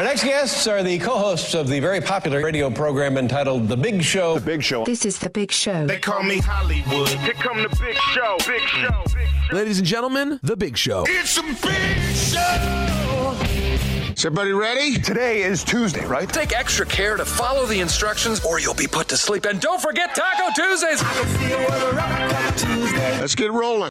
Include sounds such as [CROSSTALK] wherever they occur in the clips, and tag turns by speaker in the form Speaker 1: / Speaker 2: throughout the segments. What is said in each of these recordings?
Speaker 1: Our next guests are the co-hosts of the very popular radio program entitled The Big Show. The
Speaker 2: Big Show.
Speaker 3: This is The Big Show.
Speaker 4: They call me Hollywood. Here come the big show. Big show. Big show.
Speaker 5: Ladies and gentlemen, The Big Show.
Speaker 4: It's a big show.
Speaker 2: Is everybody ready?
Speaker 5: Today is Tuesday, right?
Speaker 6: Take extra care to follow the instructions or you'll be put to sleep. And don't forget Taco Tuesdays.
Speaker 2: Let's get rolling.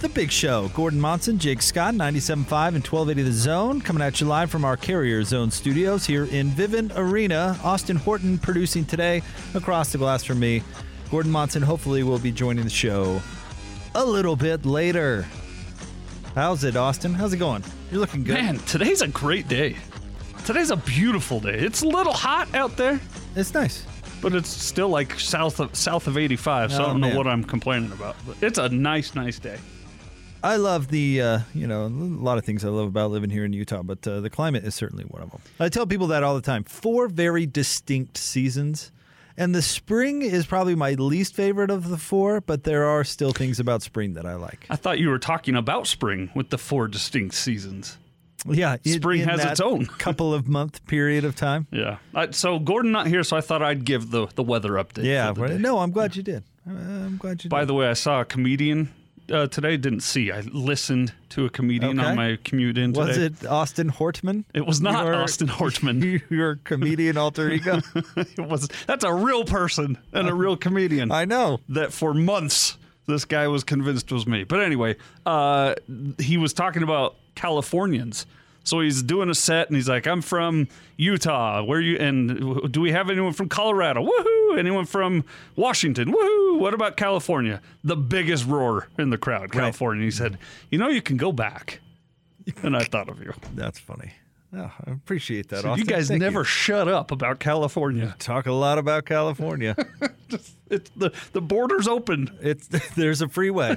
Speaker 7: the big show. Gordon Monson, Jake Scott, 97.5 and 1280 The Zone, coming at you live from our Carrier Zone studios here in Vivint Arena. Austin Horton producing today across the glass from me. Gordon Monson hopefully will be joining the show a little bit later. How's it, Austin? How's it going? You're looking good.
Speaker 8: Man, today's a great day. Today's a beautiful day. It's a little hot out there,
Speaker 7: It's nice.
Speaker 8: but it's still like south of south of 85, so oh, I
Speaker 7: Oh,
Speaker 8: don't
Speaker 7: man.
Speaker 8: know what I'm complaining about. But it's a nice, nice day.
Speaker 7: I love the, uh, you know, a lot of things I love about living here in Utah, but uh, the climate is certainly one of them. I tell people that all the time. Four very distinct seasons. And the spring is probably my least favorite of the four, but there are still things about spring that I like.
Speaker 8: I thought you were talking about spring with the four distinct seasons.
Speaker 7: Yeah,
Speaker 8: Spring
Speaker 7: in
Speaker 8: has its own. [LAUGHS]
Speaker 7: couple of month period of time.
Speaker 8: Yeah. I, so Gordon not here, so I thought I'd give the the weather update.
Speaker 7: Yeah, no, I'm glad you did. I'm glad you
Speaker 8: By
Speaker 7: did.
Speaker 8: the way, I saw a comedian uh, today. I didn't see. I listened to a comedian
Speaker 7: Okay.
Speaker 8: on my commute in today.
Speaker 7: was it Austin Hortman?
Speaker 8: It was not
Speaker 7: Your-
Speaker 8: Austin Hortman. [LAUGHS]
Speaker 7: Your comedian alter ego? [LAUGHS]
Speaker 8: it was. That's a real person and a real comedian.
Speaker 7: I know.
Speaker 8: that for months this guy was convinced was me. But anyway, uh, he was talking about Californians. So he's doing a set and he's like, "I'm from Utah. Where you? And do we have anyone from Colorado? Woohoo! Anyone from Washington? Woohoo! What about California? The biggest roar in the crowd, California. He said, "You know, you can go back." [LAUGHS] And I thought of you.
Speaker 7: That's funny. Oh, I appreciate that.
Speaker 8: So you guys
Speaker 7: Thank
Speaker 8: never shut up about California.
Speaker 7: You [LAUGHS] talk a lot about California. [LAUGHS]
Speaker 8: It's the the border's open.
Speaker 7: it's there's a freeway.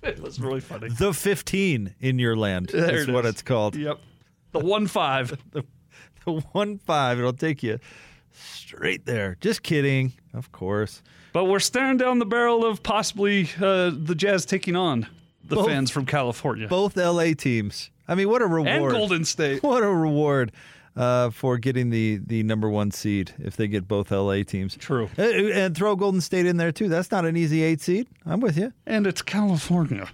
Speaker 7: [LAUGHS]
Speaker 8: It was really funny.
Speaker 7: The 15 in your land
Speaker 8: There
Speaker 7: is
Speaker 8: it
Speaker 7: what
Speaker 8: is.
Speaker 7: it's called.
Speaker 8: Yep. The one five. [LAUGHS]
Speaker 7: The, the one five, it'll take you straight there. Just kidding, of course.
Speaker 8: But we're staring down the barrel of possibly uh, the Jazz taking on the
Speaker 7: Both-
Speaker 8: fans from California
Speaker 7: Both LA teams. I mean, what a reward!
Speaker 8: and Golden State. [LAUGHS]
Speaker 7: What a reward uh, for getting the the number one seed if they get both LA teams.
Speaker 8: True.
Speaker 7: Uh, and throw Golden State in there too. That's not an easy eight seed. I'm with you.
Speaker 8: And it's California.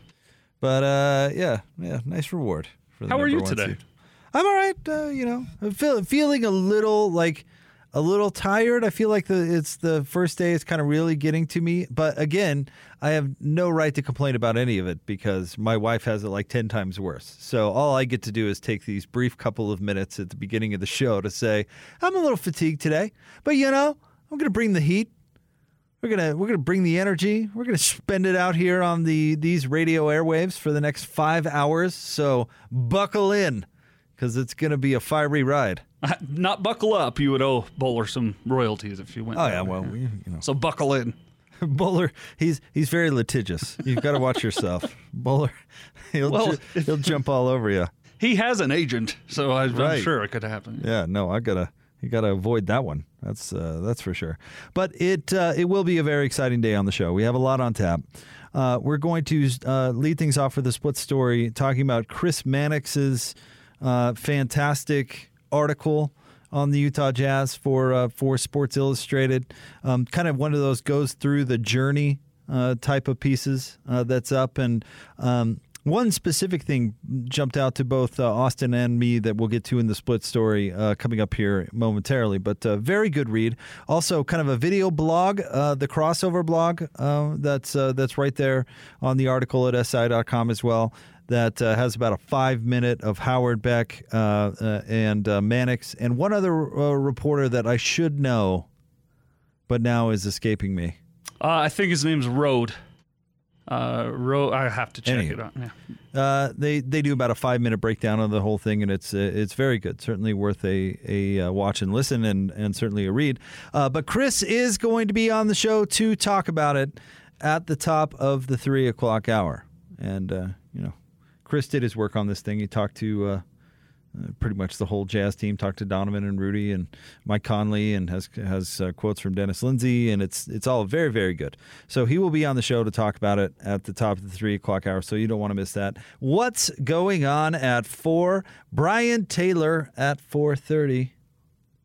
Speaker 7: But uh, yeah, yeah, nice reward. For the
Speaker 8: How are you today?
Speaker 7: seed. I'm all right. Uh, you know, I'm feel, feeling a little like a little tired. I feel like the it's the first day. It's kind of really getting to me. But again, I have no right to complain about any of it because my wife has it like ten times worse. So all I get to do is take these brief couple of minutes at the beginning of the show to say I'm a little fatigued today, but you know I'm going to bring the heat. We're gonna we're gonna bring the energy. We're gonna spend it out here on the these radio airwaves for the next five hours. So buckle in, because it's gonna be a fiery ride. [LAUGHS]
Speaker 8: Not buckle up. You would owe Bowler some royalties if you went.
Speaker 7: Oh yeah, well we, you know
Speaker 8: So buckle in. [LAUGHS]
Speaker 7: Bowler he's he's very litigious. You've got to watch yourself. [LAUGHS] Bowler he'll
Speaker 8: Well,
Speaker 7: ju- he'll jump all over you.
Speaker 8: He has an agent, so I,
Speaker 7: Right.
Speaker 8: I'm sure it could happen.
Speaker 7: Yeah, no, I gotta you gotta avoid that one. That's uh, that's for sure. But it uh, it will be a very exciting day on the show. We have a lot on tap. Uh, we're going to uh, lead things off with a split story talking about Chris Mannix's uh, fantastic article on the Utah Jazz for uh, for Sports Illustrated. Um, kind of one of those goes through the journey uh, type of pieces uh, that's up and. Um, one specific thing jumped out to both uh, Austin and me that we'll get to in the split story uh, coming up here momentarily, but uh, very good read. Also, kind of a video blog, the crossover blog that's that's right there on the article at si.com as well. That uh, has about a five minute of Howard Beck uh, uh, and uh, Mannix and one other uh, reporter that I should know, but now is escaping me.
Speaker 8: Uh, I think his name's Road. Uh, ro- I have to check
Speaker 7: Anywho.
Speaker 8: it out. Yeah.
Speaker 7: Uh, they they do about a five minute breakdown of the whole thing, and it's uh, it's very good. Certainly worth a a uh, watch and listen, and and certainly a read. Uh, but Chris is going to be on the show to talk about it at the top of the three o'clock hour, and uh, you know, Chris did his work on this thing. He talked to. Uh, uh, pretty much the whole Jazz team talked to Donovan and Rudy and Mike Conley and has has uh, quotes from Dennis Lindsey and it's it's all very very good. So he will be on the show to talk about it at the top of the three o'clock hour. So you don't want to miss that. What's going on at four? Brian Taylor at four thirty.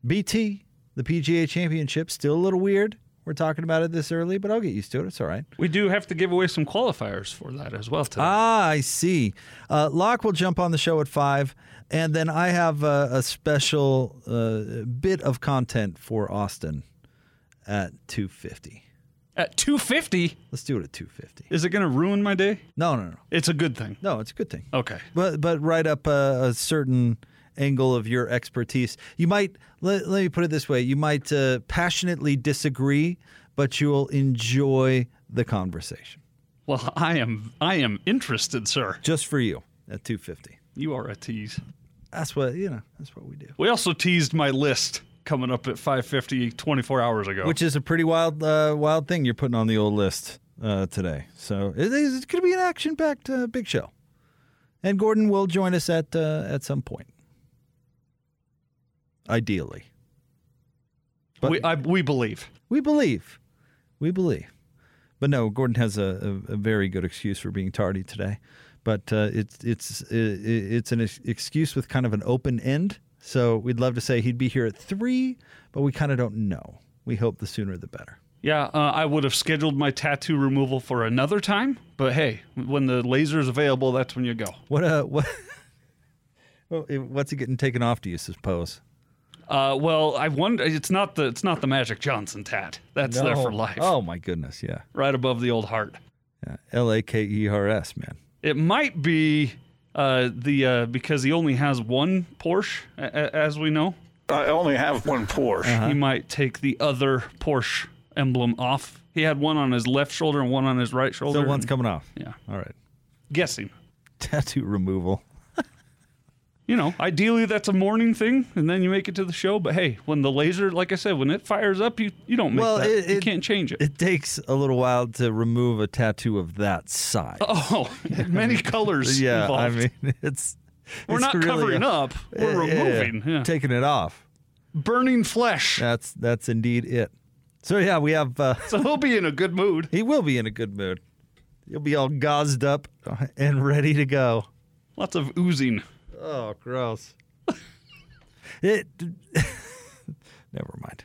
Speaker 7: BT the PGA Championship still a little weird. We're talking about it this early, but I'll get used to it. It's all right.
Speaker 8: We do have to give away some qualifiers for that as well. Today.
Speaker 7: Ah, I see. Uh, Locke will jump on the show at five, and then I have a, a special uh, bit of content for Austin at two fifty.
Speaker 8: At 250,
Speaker 7: Let's do it at two fifty.
Speaker 8: is it going to ruin my day?
Speaker 7: No, no, no,
Speaker 8: It's a good thing.
Speaker 7: no. It's a good thing.
Speaker 8: Okay.
Speaker 7: But but right up a, a certain angle of your expertise. You might let, let me put it this way: you might uh, passionately disagree, but you'll enjoy the conversation.
Speaker 8: Well, I am I am interested, sir.
Speaker 7: Just for you at two fifty.
Speaker 8: You are a tease.
Speaker 7: That's what you know. That's what we do.
Speaker 8: We also teased my list coming up at 5:50 24 hours ago.
Speaker 7: which is a pretty wild, uh, wild thing you're putting on the old list uh, today. So it is it's going to be an action-packed uh, big show, and Gordon will join us at uh, at some point, ideally. But
Speaker 8: we I, we believe.
Speaker 7: we believe, we believe, but no, Gordon has a, a, a very good excuse for being tardy today. But uh, it's it's it's an excuse with kind of an open end. So we'd love to say he'd be here at three, but we kind of don't know. We hope the sooner the better.
Speaker 8: Yeah, uh, I would have scheduled my tattoo removal for another time, but hey, when the laser's available, that's when you go.
Speaker 7: What uh what? [LAUGHS] well, what's he getting taken off? Do you suppose?
Speaker 8: Uh, well, I wonder. It's not the it's not the Magic Johnson tat. That's there for life,
Speaker 7: Oh my goodness, yeah,
Speaker 8: right above the old heart.
Speaker 7: yeah. L A K E R S, man.
Speaker 8: It might be uh, the uh, because he only has one Porsche, a- a- as we know.
Speaker 4: I only have one Porsche.
Speaker 8: He might take the other Porsche emblem off. He had one on his left shoulder and one on his right shoulder.
Speaker 7: So one's
Speaker 8: and-
Speaker 7: coming off.
Speaker 8: Yeah,
Speaker 7: All right.
Speaker 8: guessing. [LAUGHS]
Speaker 7: Tattoo removal.
Speaker 8: You know, ideally that's a morning thing, and then you make it to the show. But hey, when the laser, like I said, when it fires up, you you don't make
Speaker 7: Well,
Speaker 8: that.
Speaker 7: it-
Speaker 8: you
Speaker 7: it-
Speaker 8: can't change it.
Speaker 7: It takes a little while to remove a tattoo of that size.
Speaker 8: oh, [LAUGHS] many [LAUGHS] colors.
Speaker 7: yeah,
Speaker 8: involved.
Speaker 7: I mean [LAUGHS] it's.
Speaker 8: we're
Speaker 7: it's
Speaker 8: not
Speaker 7: really
Speaker 8: covering
Speaker 7: a-
Speaker 8: up. We're
Speaker 7: yeah,
Speaker 8: removing, yeah.
Speaker 7: taking it off.
Speaker 8: burning flesh.
Speaker 7: That's that's indeed it. So yeah, we have. Uh,
Speaker 8: So he'll be in a good mood.
Speaker 7: he will be in a good mood. He'll be all gauzed up and ready to go.
Speaker 8: Lots of oozing.
Speaker 7: Oh, gross. it. [LAUGHS] Never mind.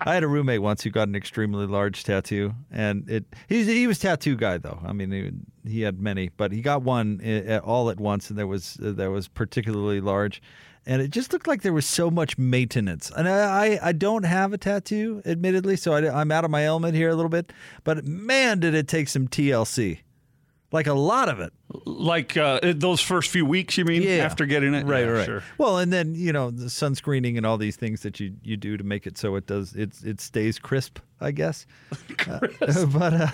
Speaker 7: I had a roommate once who got an extremely large tattoo, and it. He's he was tattoo guy though. I mean, he, he had many, but he got one uh, all at once, and there was uh, that was particularly large, and it just looked like there was so much maintenance. And I I, I don't have a tattoo, admittedly, so I, I'm out of my element here a little bit. But man, did it take some TLC, like a lot of it.
Speaker 8: Like uh, those first few weeks, you mean?
Speaker 7: Yeah.
Speaker 8: After getting it?
Speaker 7: Right,
Speaker 8: Yeah,
Speaker 7: right.
Speaker 8: Sure.
Speaker 7: Well, and then you know the sunscreening and all these things that you you do to make it so it does it it stays crisp, I guess. [LAUGHS] Uh, [LAUGHS] but uh,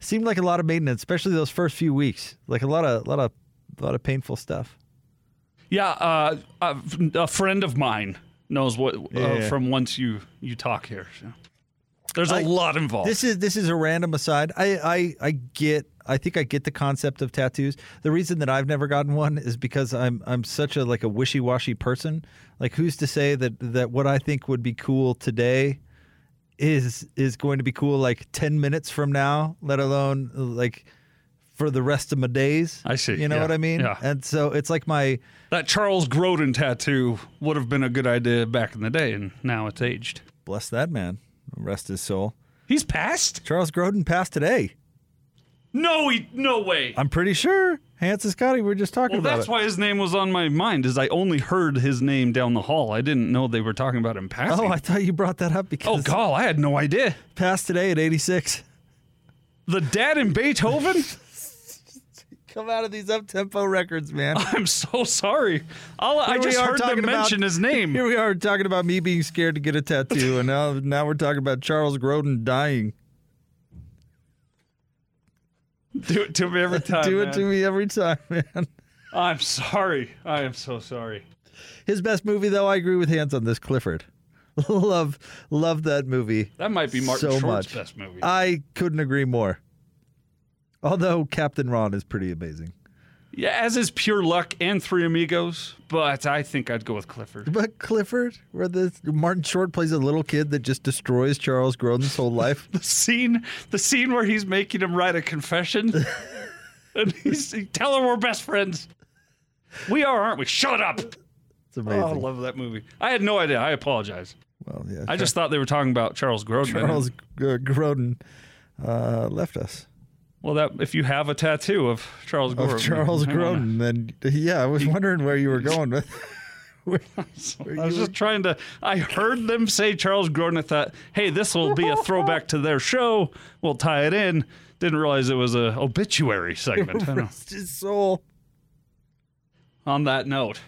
Speaker 7: seemed like a lot of maintenance, especially those first few weeks. Like a lot of lot of lot of painful stuff.
Speaker 8: Yeah, uh, a, a friend of mine knows what uh,
Speaker 7: Yeah.
Speaker 8: from once you you talk here. so. There's a
Speaker 7: I-
Speaker 8: lot involved.
Speaker 7: This is this is a random aside. I, I I get I think I get the concept of tattoos. The reason that I've never gotten one is because I'm I'm such a like a wishy washy person. Like who's to say that that what I think would be cool today is is going to be cool like ten minutes from now, let alone like for the rest of my days.
Speaker 8: I see,
Speaker 7: You know
Speaker 8: yeah,
Speaker 7: what I mean?
Speaker 8: yeah.
Speaker 7: And so it's like my
Speaker 8: that Charles Grodin tattoo would have been a good idea back in the day, and now it's aged.
Speaker 7: bless that man, rest his soul.
Speaker 8: He's passed?
Speaker 7: Charles Grodin passed today.
Speaker 8: No, he, no way.
Speaker 7: I'm pretty sure. Hans and Scotty We were just talking
Speaker 8: well,
Speaker 7: about
Speaker 8: that's
Speaker 7: it.
Speaker 8: why his name was on my mind. Is I only heard his name down the hall. I didn't know they were talking about him passing.
Speaker 7: Oh, I thought you brought that up oh, because
Speaker 8: oh, God, I had no idea.
Speaker 7: passed today at 86.
Speaker 8: The dad in Beethoven. [LAUGHS]
Speaker 7: Come out of these up tempo records, man. [LAUGHS]
Speaker 8: I'm so sorry. I'll, I
Speaker 7: Here we
Speaker 8: just
Speaker 7: are
Speaker 8: heard them
Speaker 7: talking about-
Speaker 8: mention his name. [LAUGHS]
Speaker 7: Here we are talking about me being scared to get a tattoo, and now now we're talking about Charles Grodin dying. [LAUGHS]
Speaker 8: Do it to me every time.
Speaker 7: Do it
Speaker 8: man.
Speaker 7: to me every time, [LAUGHS] man.
Speaker 8: I'm sorry. I am so sorry.
Speaker 7: His best movie, though, I agree with Hans on this. Clifford. [LAUGHS] love, love that movie.
Speaker 8: That might be Martin
Speaker 7: so
Speaker 8: Short's
Speaker 7: much.
Speaker 8: best movie.
Speaker 7: I couldn't agree more. Although Captain Ron is pretty amazing.
Speaker 8: Yeah, as is Pure Luck and Three Amigos, but I think I'd go with Clifford.
Speaker 7: But Clifford, where the Martin Short plays a little kid that just destroys Charles Grodin's whole life. [LAUGHS]
Speaker 8: The scene, the scene where he's making him write a confession, [LAUGHS] and he's he, tell her we're best friends. We are, aren't we? Shut up.
Speaker 7: It's
Speaker 8: Oh, I
Speaker 7: amazing.
Speaker 8: love that movie. I had no idea. I apologize.
Speaker 7: well, yeah.
Speaker 8: I just thought they were talking about Charles Grodin.
Speaker 7: Charles G- Grodin uh, left us.
Speaker 8: Well, that if you have a tattoo of Charles
Speaker 7: Of Charles
Speaker 8: you
Speaker 7: Grodin, then yeah, I was wondering where you were going with. [LAUGHS] [LAUGHS]
Speaker 8: I was just trying to. I heard them say Charles Grodin. I thought, hey, this will be a throwback to their show. We'll tie it in. Didn't realize it was a obituary [LAUGHS] segment.
Speaker 7: Rest his soul.
Speaker 8: On that note,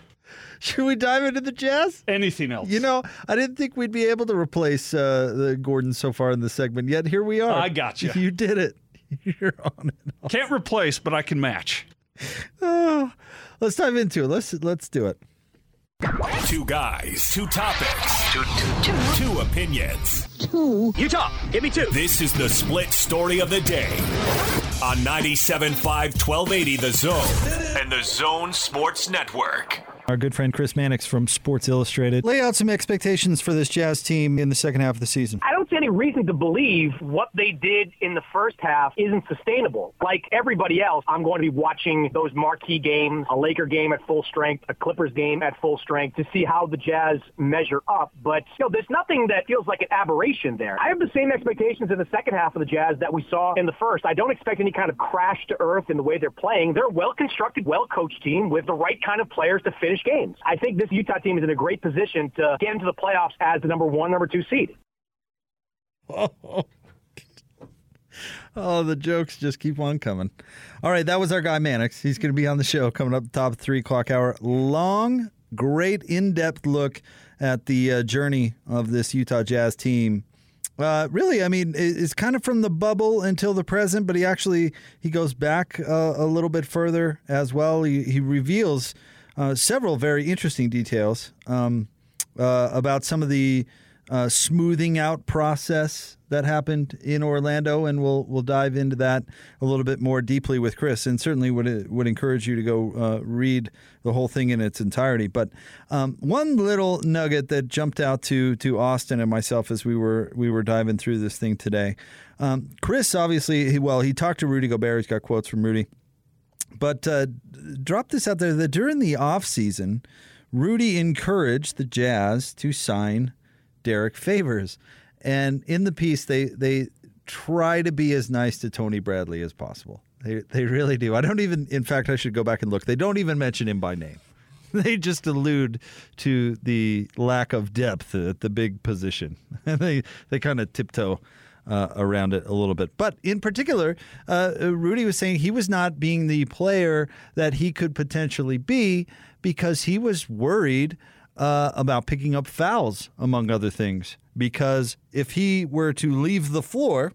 Speaker 7: Should we dive into the jazz?
Speaker 8: anything else?
Speaker 7: You know, I didn't think we'd be able to replace uh, the Gordon so far in the segment, yet here we are.
Speaker 8: I gotcha.
Speaker 7: You did it. [LAUGHS] You're on it.
Speaker 8: can't replace, but I can match.
Speaker 7: Oh, let's dive into it. Let's let's do it.
Speaker 9: Two guys, two topics, two opinions.
Speaker 4: Two. You talk. give me two.
Speaker 9: This is the split story of the day on 97.5 1280 The Zone and the Zone Sports Network.
Speaker 7: Our good friend Chris Mannix from Sports Illustrated. Lay out some expectations for this Jazz team in the second half of the season.
Speaker 3: I don't see any reason to believe what they did in the first half isn't sustainable. Like everybody else, I'm going to be watching those marquee games, a Laker game at full strength, a Clippers game at full strength to see how the Jazz measure up. But you know, there's nothing that feels like an aberration there. I have the same expectations in the second half of the Jazz that we saw in the first. I don't expect any kind of crash to earth in the way they're playing. They're a well-constructed, well-coached team with the right kind of players to finish games. I think this Utah team is in a great position to get into the playoffs as the number one, number two seed.
Speaker 7: Oh, the jokes just keep on coming. All right, that was our guy Mannix. He's going to be on the show coming up top three o'clock hour. Long, great, in-depth look at the uh, journey of this Utah Jazz team. Uh, really, I mean, it's kind of from the bubble until the present, but he actually he goes back uh, a little bit further as well. He, he reveals uh, several very interesting details um, uh, about some of the uh, smoothing out process that happened in Orlando, and we'll we'll dive into that a little bit more deeply with Chris, and certainly would would encourage you to go uh, read the whole thing in its entirety. But um, one little nugget that jumped out to to Austin and myself as we were we were diving through this thing today. Um, Chris obviously, he, well, he talked to Rudy Gobert. He's got quotes from Rudy but uh, drop this out there that during the off season, Rudy encouraged the Jazz to sign Derrick Favors. And in the piece, they they try to be as nice to Tony Bradley as possible. They they really do. I don't even. In fact, I should go back and look. They don't even mention him by name. [LAUGHS] They just allude to the lack of depth at the big position. And [LAUGHS] they they kind of tiptoe uh, around it a little bit. But in particular, uh, Rudy was saying he was not being the player that he could potentially be because he was worried uh, about picking up fouls, among other things. Because if he were to leave the floor,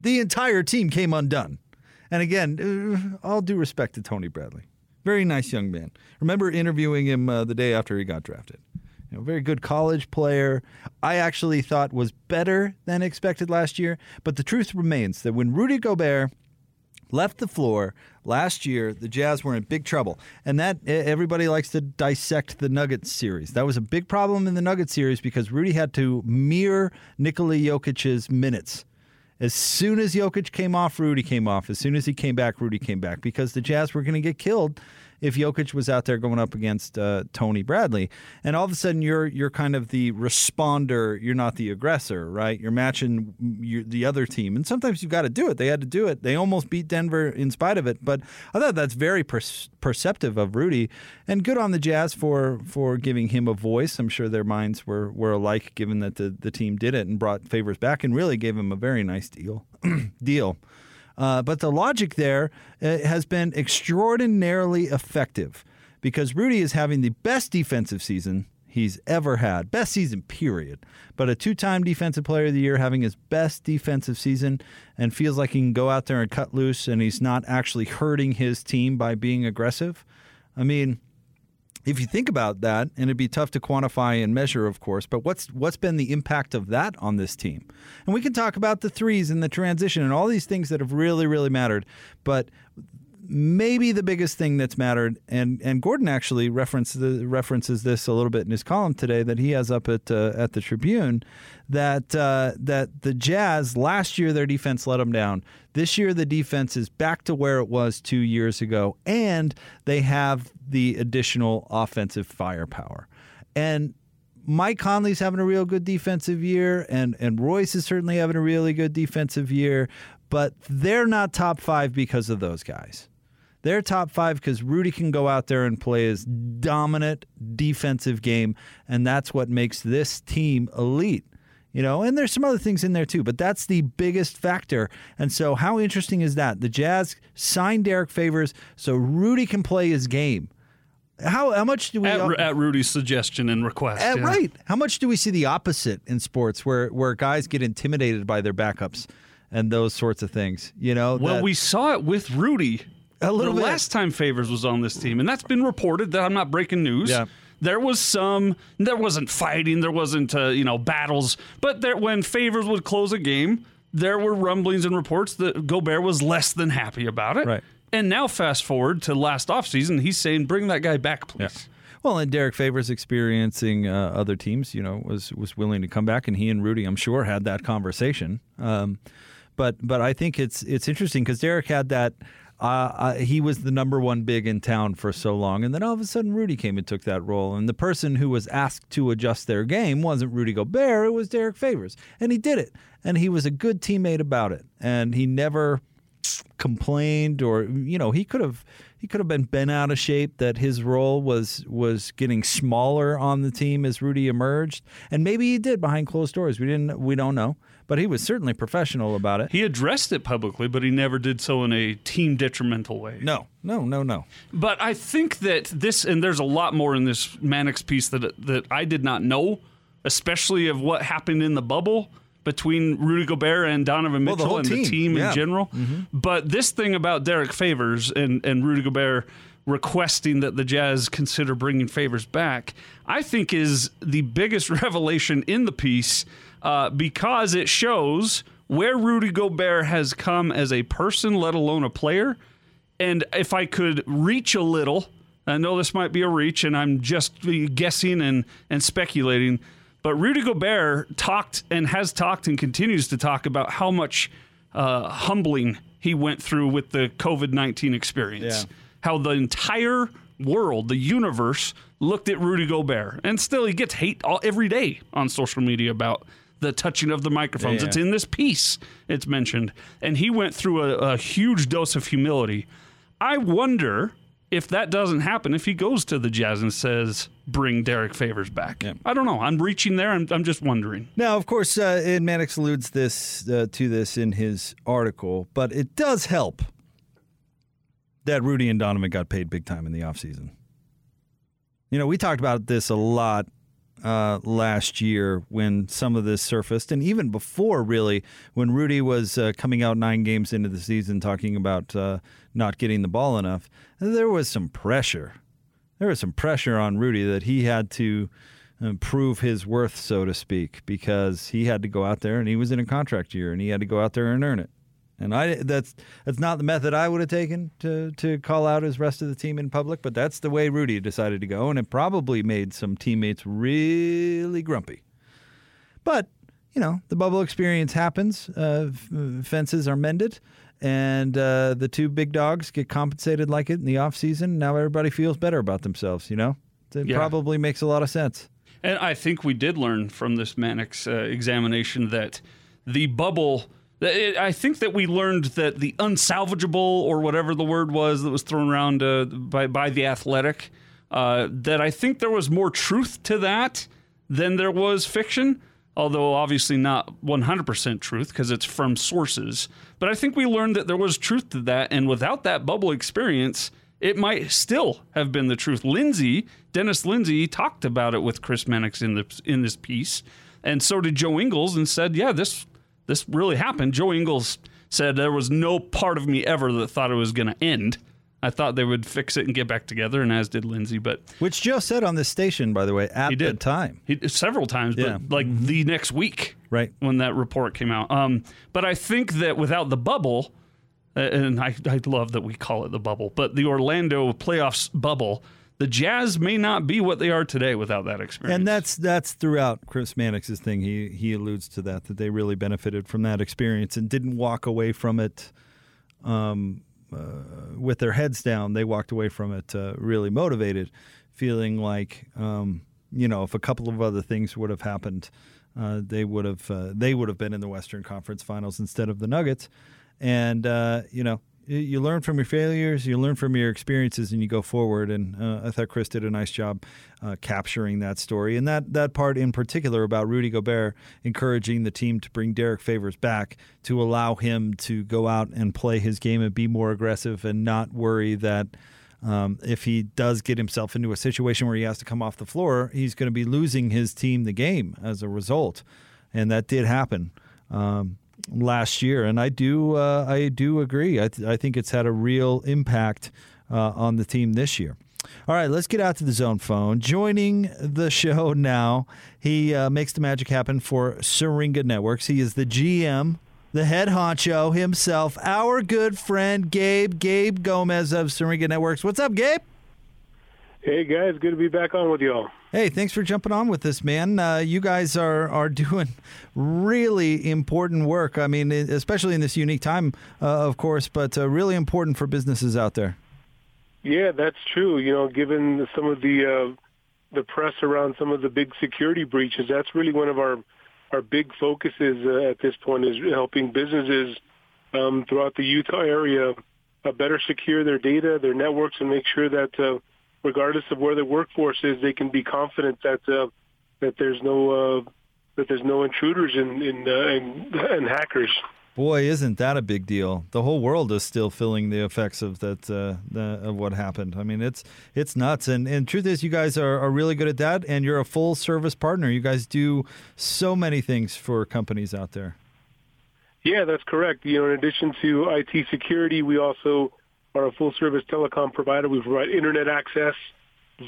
Speaker 7: the entire team came undone. And again, uh, all due respect to Tony Bradley. Very nice young man. Remember interviewing him uh, the day after he got drafted. You know, very good college player. I actually thought was better than expected last year. But the truth remains that when Rudy Gobert left the floor last year, the Jazz were in big trouble. And that everybody likes to dissect the Nuggets series. That was a big problem in the Nuggets series because Rudy had to mirror Nikola Jokic's minutes. As soon as Jokic came off, Rudy came off. As soon as he came back, Rudy came back because the Jazz were going to get killed if Jokic was out there going up against uh, Tony Bradley. And all of a sudden, you're you're kind of the responder. You're not the aggressor, right? You're matching your, the other team, and sometimes you've got to do it. They had to do it. They almost beat Denver in spite of it. But I thought that's very per- perceptive of Rudy, and good on the Jazz for for giving him a voice. I'm sure their minds were were alike, given that the the team did it and brought Favors back and really gave him a very nice deal [CLEARS THROAT] deal. Uh, but the logic there uh, has been extraordinarily effective because Rudy is having the best defensive season he's ever had. Best season, period. But a two time defensive player of the year having his best defensive season and feels like he can go out there and cut loose and he's not actually hurting his team by being aggressive. I mean, if you think about that, and it'd be tough to quantify and measure, of course, but what's what's been the impact of that on this team? And we can talk about the threes and the transition and all these things that have really, really mattered. But maybe the biggest thing that's mattered, and, and Gordon actually references references this a little bit in his column today that he has up at uh, at the Tribune, that uh, that the Jazz last year their defense let them down. This year the defense is back to where it was two years ago, and they have the additional offensive firepower. And Mike Conley's having a real good defensive year, and and Royce is certainly having a really good defensive year, but they're not top five because of those guys. They're top five because Rudy can go out there and play his dominant defensive game, and that's what makes this team elite. You know, and there's some other things in there too, but that's the biggest factor. And so, how interesting is that? The Jazz signed Derrick Favors so Rudy can play his game. How how much do we
Speaker 8: at, at Rudy's suggestion and request?
Speaker 7: At,
Speaker 8: yeah.
Speaker 7: Right. How much do we see the opposite in sports, where where guys get intimidated by their backups and those sorts of things? You know.
Speaker 8: Well,
Speaker 7: that-
Speaker 8: we saw it with Rudy.
Speaker 7: A little
Speaker 8: the
Speaker 7: bit.
Speaker 8: last time Favors was on this team, and that's been reported. That I'm not breaking news.
Speaker 7: Yeah.
Speaker 8: There was some. There wasn't fighting. There wasn't uh, you know battles. But there, when Favors would close a game, there were rumblings and reports that Gobert was less than happy about it.
Speaker 7: Right.
Speaker 8: And now fast forward to last offseason, he's saying, "Bring that guy back, please."
Speaker 7: Well, and Derrick Favors experiencing uh, other teams, you know, was was willing to come back, and he and Rudy, I'm sure, had that conversation. Um, but but I think it's it's interesting because Derek had that. Uh, uh, he was the number one big in town for so long, and then all of a sudden Rudy came and took that role. And the person who was asked to adjust their game wasn't Rudy Gobert; it was Derrick Favors, and he did it. And he was a good teammate about it, and he never complained or you know he could have he could have been bent out of shape that his role was was getting smaller on the team as Rudy emerged. And maybe he did behind closed doors. We didn't we don't know. But he was certainly professional about it.
Speaker 8: He addressed it publicly, but he never did so in a team detrimental way.
Speaker 7: no no no no.
Speaker 8: But I think that this, and there's a lot more in this Mannix piece that that I did not know, especially of what happened in the bubble between Rudy Gobert and Donovan
Speaker 7: Well, the
Speaker 8: Mitchell and the
Speaker 7: team,
Speaker 8: team
Speaker 7: yeah.
Speaker 8: in general. But this thing about Derrick Favors and and Rudy Gobert requesting that the Jazz consider bringing Favors back, I think is the biggest [LAUGHS] revelation in the piece uh, because it shows where Rudy Gobert has come as a person, let alone a player. And if I could reach a little, I know this might be a reach, and I'm just guessing and, and speculating, but Rudy Gobert talked and has talked and continues to talk about how much uh, humbling he went through with the COVID 19 experience.
Speaker 7: Yeah.
Speaker 8: How the entire world, the universe, looked at Rudy Gobert. And still, he gets hate all, every day on social media about the touching of the microphones.
Speaker 7: Yeah.
Speaker 8: It's in this piece, it's mentioned. And he went through a, a huge dose of humility. I wonder if that doesn't happen, if he goes to the Jazz and says, bring Derrick Favors back. I don't know. I'm reaching there. I'm, I'm just wondering.
Speaker 7: Now, of course, uh, and Mannix alludes this uh, to this in his article, but it does help that Rudy and Donovan got paid big time in the offseason. You know, we talked about this a lot uh, last year when some of this surfaced, and even before, really, when Rudy was uh, coming out nine games into the season talking about uh, not getting the ball enough. There was some pressure. There was some pressure on Rudy that he had to uh, prove his worth, so to speak, because he had to go out there and he was in a contract year and he had to go out there and earn it. And I that's that's not the method I would have taken to to call out his rest of the team in public, but that's the way Rudy decided to go, and it probably made some teammates really grumpy. But you know, the bubble experience happens. Uh, f- fences are mended, and uh, the two big dogs get compensated like it in the off season. Now everybody feels better about themselves. You know, it
Speaker 8: Yeah.
Speaker 7: probably makes a lot of sense.
Speaker 8: And I think we did learn from this Mannix uh, examination that the bubble. it- I think that we learned that the unsalvageable, or whatever the word was that was thrown around uh, by by the athletic, uh, that I think there was more truth to that than there was fiction. Although obviously not 100% truth because it's from sources. But I think we learned that there was truth to that. And without that bubble experience, it might still have been the truth. Lindsey, Dennis Lindsey, talked about it with Chris Mannix in the in this piece, and so did Joe Ingles, and said, "Yeah, this this really happened." Joe Ingles said there was no part of me ever that thought it was going to end. I thought they would fix it and get back together, and as did Lindsey. But
Speaker 7: Which Joe said on this station, by the way, at
Speaker 8: he
Speaker 7: the
Speaker 8: did
Speaker 7: time.
Speaker 8: He, several times,
Speaker 7: Yeah.
Speaker 8: but like the next week,
Speaker 7: Right.
Speaker 8: when that report came out. Um, but I think that without the bubble, uh, and I, I love that we call it the bubble, but the Orlando playoffs bubble, the Jazz may not be what they are today without that experience.
Speaker 7: And that's that's throughout Chris Mannix's thing. He he alludes to that that they really benefited from that experience and didn't walk away from it um, with their heads down. They walked away from it uh, really motivated, feeling like um, you know if a couple of other things would have happened, uh, they would have uh, they would have been in the Western Conference Finals instead of the Nuggets. And uh, you know you learn from your failures, you learn from your experiences, and you go forward. And uh, I thought Chris did a nice job uh, capturing that story, and that that part in particular about Rudy Gobert encouraging the team to bring Derrick Favors back to allow him to go out and play his game and be more aggressive and not worry that. Um, if he does get himself into a situation where he has to come off the floor, he's going to be losing his team the game as a result, and that did happen. Um, last year, and I do uh, I do agree. I, th- I think it's had a real impact uh, on the team this year. All right, let's get out to the zone phone. Joining the show [LAUGHS] now, he uh, makes the magic happen for Syringa Networks. He is the GM, the head honcho himself, our good friend Gabe Gabe Gomez of Syringa Networks. What's up, Gabe?
Speaker 10: Hey guys, good to be back on with y'all.
Speaker 7: Hey, thanks for jumping on with this, man. Uh, you guys are are doing really important work. I mean, especially in this unique time, uh, of course, but uh, really important for businesses out there.
Speaker 10: Yeah, that's true. You know, given some of the uh, the press around some of the big security breaches, that's really one of our our big focuses uh, at this point is helping businesses um, throughout the Utah area uh, better secure their data, their networks, and make sure that uh, regardless of where the workforce is, they can be confident that uh, that there's no uh, that there's no intruders and and, uh, and and hackers.
Speaker 7: Boy, isn't that a big deal? The whole world is still feeling the effects of that uh, the, of what happened. I mean, it's it's nuts. And and truth is, you guys are, are really good at that, and you're a full service partner. You guys do so many things for companies out there.
Speaker 10: Yeah, that's correct. You know, in addition to IT security, we also are a full service telecom provider. We provide internet access,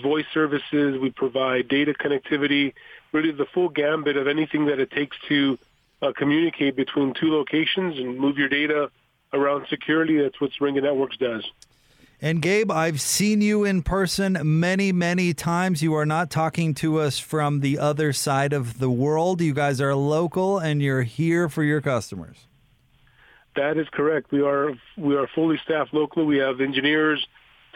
Speaker 10: voice services, we provide data connectivity, really the full gambit of anything that it takes to uh, communicate between two locations and move your data around securely. That's what Syringa Networks does.
Speaker 7: And Gabe, I've seen you in person many, many times. You are not talking to us from the other side of the world. You guys are local and you're here for your customers.
Speaker 10: That is correct. We are we are fully staffed locally. We have engineers,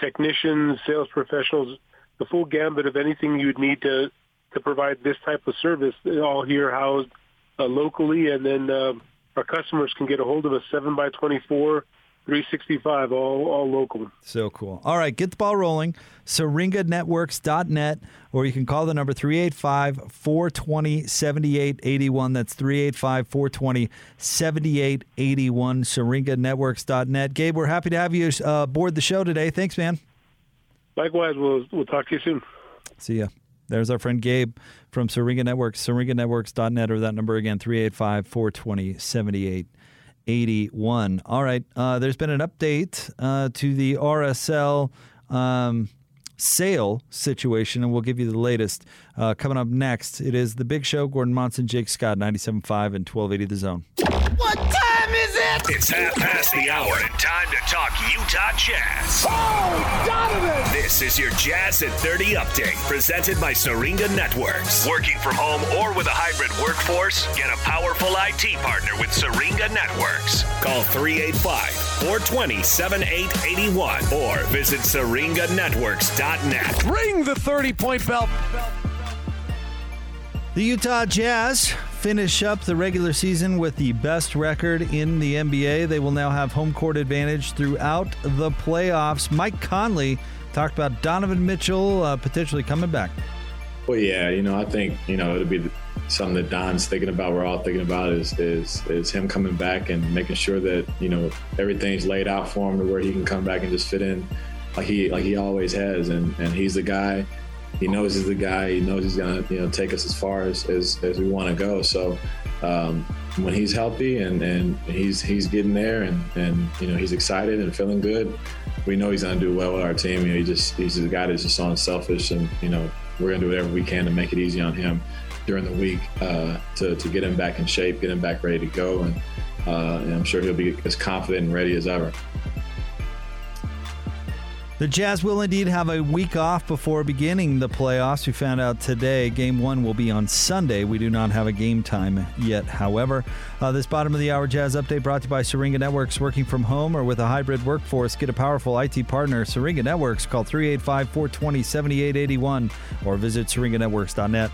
Speaker 10: technicians, sales professionals, the full gambit of anything you'd need to to provide this type of service. All here housed uh, locally, and then uh, our customers can get a hold of us seven by twenty four. 365, all all local.
Speaker 7: So cool. All right, get the ball rolling. SyringaNetworks.net, or you can call the number 385 420 7881. That's 385 420 7881. SyringaNetworks.net. Gabe, we're happy to have you uh, aboard the show today. Thanks, man.
Speaker 10: Likewise, we'll we'll talk to you soon.
Speaker 7: See ya. There's our friend Gabe from Syringa Networks, SyringaNetworks.net, or that number again, 385 420 7881. All right. Uh, there's been an update uh, to the RSL um, sale situation, and we'll give you the latest. Uh, coming up next, it is The Big Show, Gordon Monson, Jake Scott, 97.5 and 1280 The Zone.
Speaker 9: What? It's half past the hour and time to talk Utah Jazz.
Speaker 2: Oh, Donovan!
Speaker 9: This is your Jazz at 30 update presented by Syringa Networks. Working from home or with a hybrid workforce? Get a powerful IT partner with Syringa Networks. Call 385 420 7881 or visit syringanetworks.net.
Speaker 5: Ring the 30 point bell.
Speaker 7: The Utah Jazz finish up the regular season with the best record in the NBA. They will now have home court advantage throughout the playoffs. Mike Conley talked about Donovan Mitchell uh, potentially coming back.
Speaker 11: Well, yeah, you know, I think you know it'll be something that Don's thinking about. We're all thinking about is is is him coming back and making sure that you know everything's laid out for him to where he can come back and just fit in like he like he always has, and and he's the guy. He knows he's the guy. He knows he's gonna you know take us as far as as, as we want to go. So um, when he's healthy and and he's he's getting there and and you know he's excited and feeling good, we know he's gonna do well with our team. You know, he just he's a guy that's just so unselfish, and you know we're gonna do whatever we can to make it easy on him during the week uh, to to get him back in shape, get him back ready to go, and, uh, and I'm sure he'll be as confident and ready as ever.
Speaker 7: The Jazz will indeed have a week off before beginning the playoffs. We found out today game one will be on Sunday. We do not have a game time yet, however. Uh, this bottom of the hour Jazz update brought to you by Syringa Networks. Working from home or with a hybrid workforce, get a powerful IT partner. Syringa Networks. Call 385 420 7881 or visit syringanetworks.net.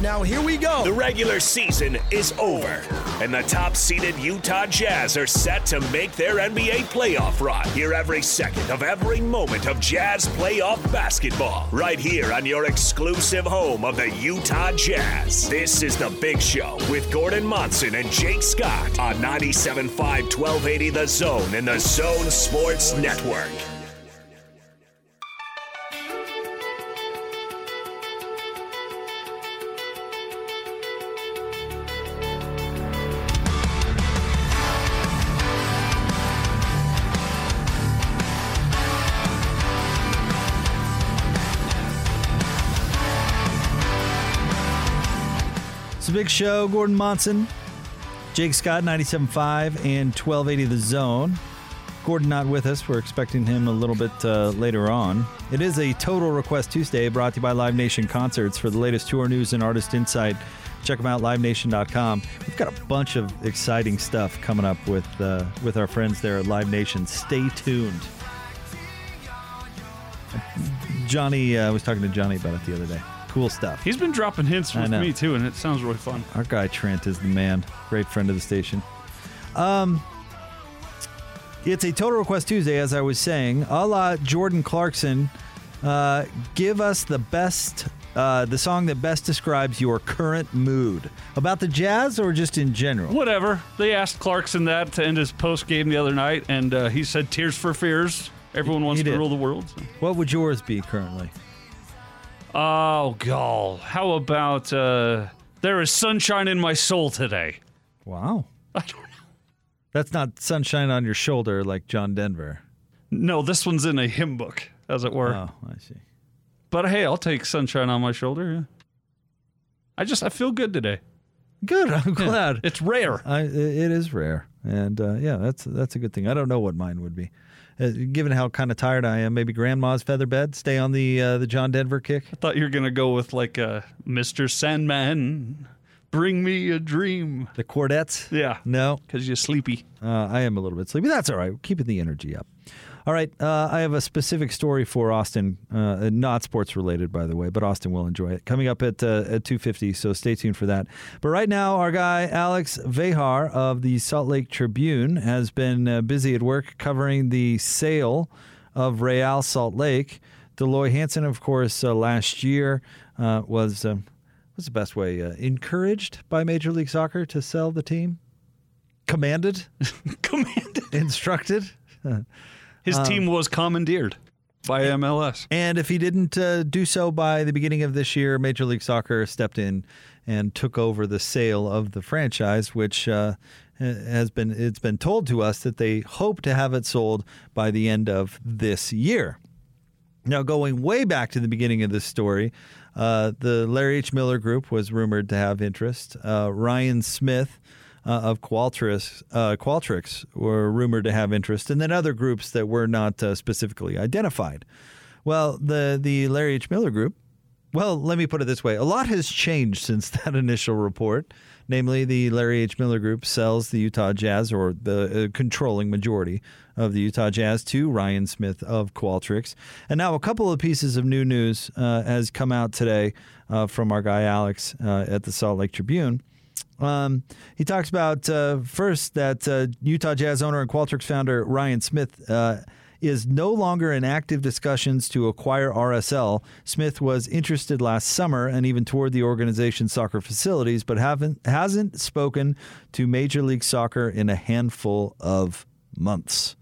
Speaker 9: Now here we go. The regular season is over, and the top seeded Utah Jazz are set to make their NBA playoff run. Hear every second of every moment of Jazz playoff basketball right here on your exclusive home of the Utah Jazz. This is The Big Show with Gordon Monson and Jake Scott on 97.5 1280 The Zone and the Zone Sports Network.
Speaker 7: Show. Gordon Monson, Jake Scott, 97.5 and 1280 The Zone. Gordon not with us. We're expecting him a little bit uh, later on. It is a Total Request Tuesday brought to you by Live Nation Concerts. For the latest tour news and artist insight, check them out, livenation.com. We've got a bunch of exciting stuff coming up with, uh, with our friends there at Live Nation. Stay tuned. Johnny, I uh, was talking to Johnny about it the other day. Cool stuff.
Speaker 8: He's been dropping hints
Speaker 7: I
Speaker 8: with
Speaker 7: know.
Speaker 8: me too, and it sounds really fun.
Speaker 7: Our guy Trent is the man. Great friend of the station. Um, it's a Total Request Tuesday, as I was saying. A la Jordan Clarkson, uh, give us the best, uh, the song that best describes your current mood. About the Jazz or just in general?
Speaker 8: Whatever. They asked Clarkson that to end his post game the other night, and uh, he said, "Tears for Fears." Everyone wants
Speaker 7: He
Speaker 8: to
Speaker 7: did.
Speaker 8: rule the world. so.
Speaker 7: What would yours be currently?
Speaker 8: Oh, gall. How about uh, there is sunshine in my soul today?
Speaker 7: Wow. [LAUGHS]
Speaker 8: I don't know.
Speaker 7: That's not sunshine on your shoulder like John Denver.
Speaker 8: No, this one's in a hymn book, as it were.
Speaker 7: Oh, I see.
Speaker 8: But hey, I'll take sunshine on my shoulder. Yeah. I just I feel good today.
Speaker 7: Good. I'm glad.
Speaker 8: It's rare.
Speaker 7: I, it is rare, and uh, yeah, that's that's a good thing. I don't know what mine would be, uh, given how kind of tired I am. Maybe Grandma's feather bed. Stay on the uh, the John Denver kick.
Speaker 8: I thought you were gonna go with like uh, Mr. Sandman, bring me a dream.
Speaker 7: The quartets.
Speaker 8: Yeah,
Speaker 7: No,
Speaker 8: because you're sleepy.
Speaker 7: uh, I am a little bit sleepy. That's all right. Keeping the energy up. All right, uh, I have a specific story for Austin, uh, not sports related, by the way, but Austin will enjoy it. Coming up at uh, at two fifty, so stay tuned for that. But right now, our guy Alex Vehar of the Salt Lake Tribune has been uh, busy at work covering the sale of Real Salt Lake. Dell Loy Hansen, of course, uh, last year uh, was um, what's the best way uh, encouraged by Major League Soccer to sell the team, commanded, [LAUGHS]
Speaker 8: Commanded.
Speaker 7: instructed. [LAUGHS]
Speaker 8: His team was commandeered by MLS.
Speaker 7: And if he didn't uh, do so by the beginning of this year, Major League Soccer stepped in and took over the sale of the franchise, which uh, has been it's been told to us that they hope to have it sold by the end of this year. Now, going way back to the beginning of this story, uh, the Larry H. Miller Group was rumored to have interest. Uh, Ryan Smith uh, of Qualtrics, uh, Qualtrics were rumored to have interest, and then other groups that were not uh, specifically identified. Well, the the Larry H. Miller Group. Well, let me put it this way: a lot has changed since [LAUGHS] that initial report. Namely, the Larry H. Miller Group sells the Utah Jazz, or the uh, controlling majority of the Utah Jazz, to Ryan Smith of Qualtrics. And now, a couple of pieces of new news uh, has come out today uh, from our guy Alex at the Salt Lake Tribune. Um, he talks about uh, first that uh, Utah Jazz owner and Qualtrics founder Ryan Smith uh, is no longer in active discussions to acquire RSL. Smith was interested last summer and even toured the organization's soccer facilities, but haven't hasn't spoken to Major League Soccer in a handful of months.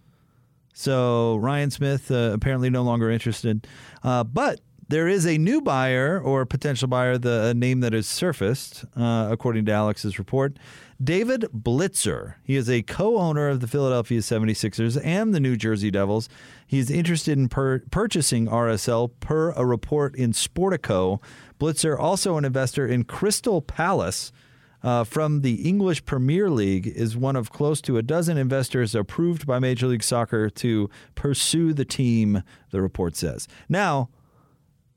Speaker 7: So Ryan Smith uh, apparently no longer interested, uh, but there is a new buyer or potential buyer, the name that has surfaced, uh, according to Alex's report. David Blitzer. He is a co owner of the Philadelphia 76ers and the New Jersey Devils. He's interested in per- purchasing RSL per a report in Sportico. Blitzer, also an investor in Crystal Palace. Uh, from the English Premier League is one of close to a dozen investors approved by Major League Soccer to pursue the team, the report says. Now,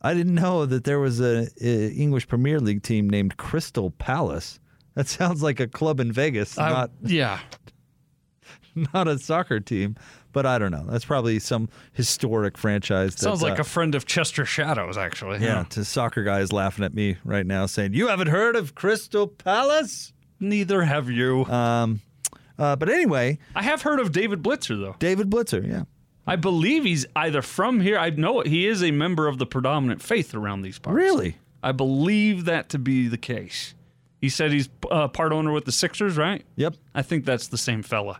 Speaker 7: I didn't know that there was a, a English Premier League team named Crystal Palace. That sounds like a club in Vegas,
Speaker 8: I-
Speaker 7: not
Speaker 8: yeah. [LAUGHS]
Speaker 7: not a soccer team. But I don't know. That's probably some historic franchise. that,
Speaker 8: Sounds like
Speaker 7: uh,
Speaker 8: a friend of Chester Shadows, actually.
Speaker 7: yeah. To soccer guys laughing at me right now, saying you haven't heard of Crystal Palace.
Speaker 8: Neither have you.
Speaker 7: Um, uh, but anyway,
Speaker 8: I have heard of David Blitzer, though.
Speaker 7: David Blitzer, yeah.
Speaker 8: I believe he's either from here. I know he is a member of the predominant faith around these parts.
Speaker 7: Really?
Speaker 8: I believe that to be the case. He said he's uh, part owner with the Sixers, right?
Speaker 7: Yep.
Speaker 8: I think that's the same fella.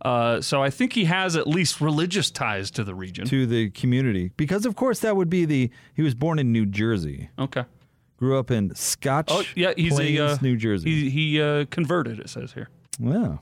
Speaker 8: Uh, so I think he has at least religious ties to the region.
Speaker 7: to the community because of course that would be the he was born in New Jersey.
Speaker 8: Okay.
Speaker 7: Grew up in Scotch
Speaker 8: Oh yeah, he's
Speaker 7: Plains,
Speaker 8: a uh,
Speaker 7: New Jersey.
Speaker 8: He he uh, converted. It says here.
Speaker 7: wow.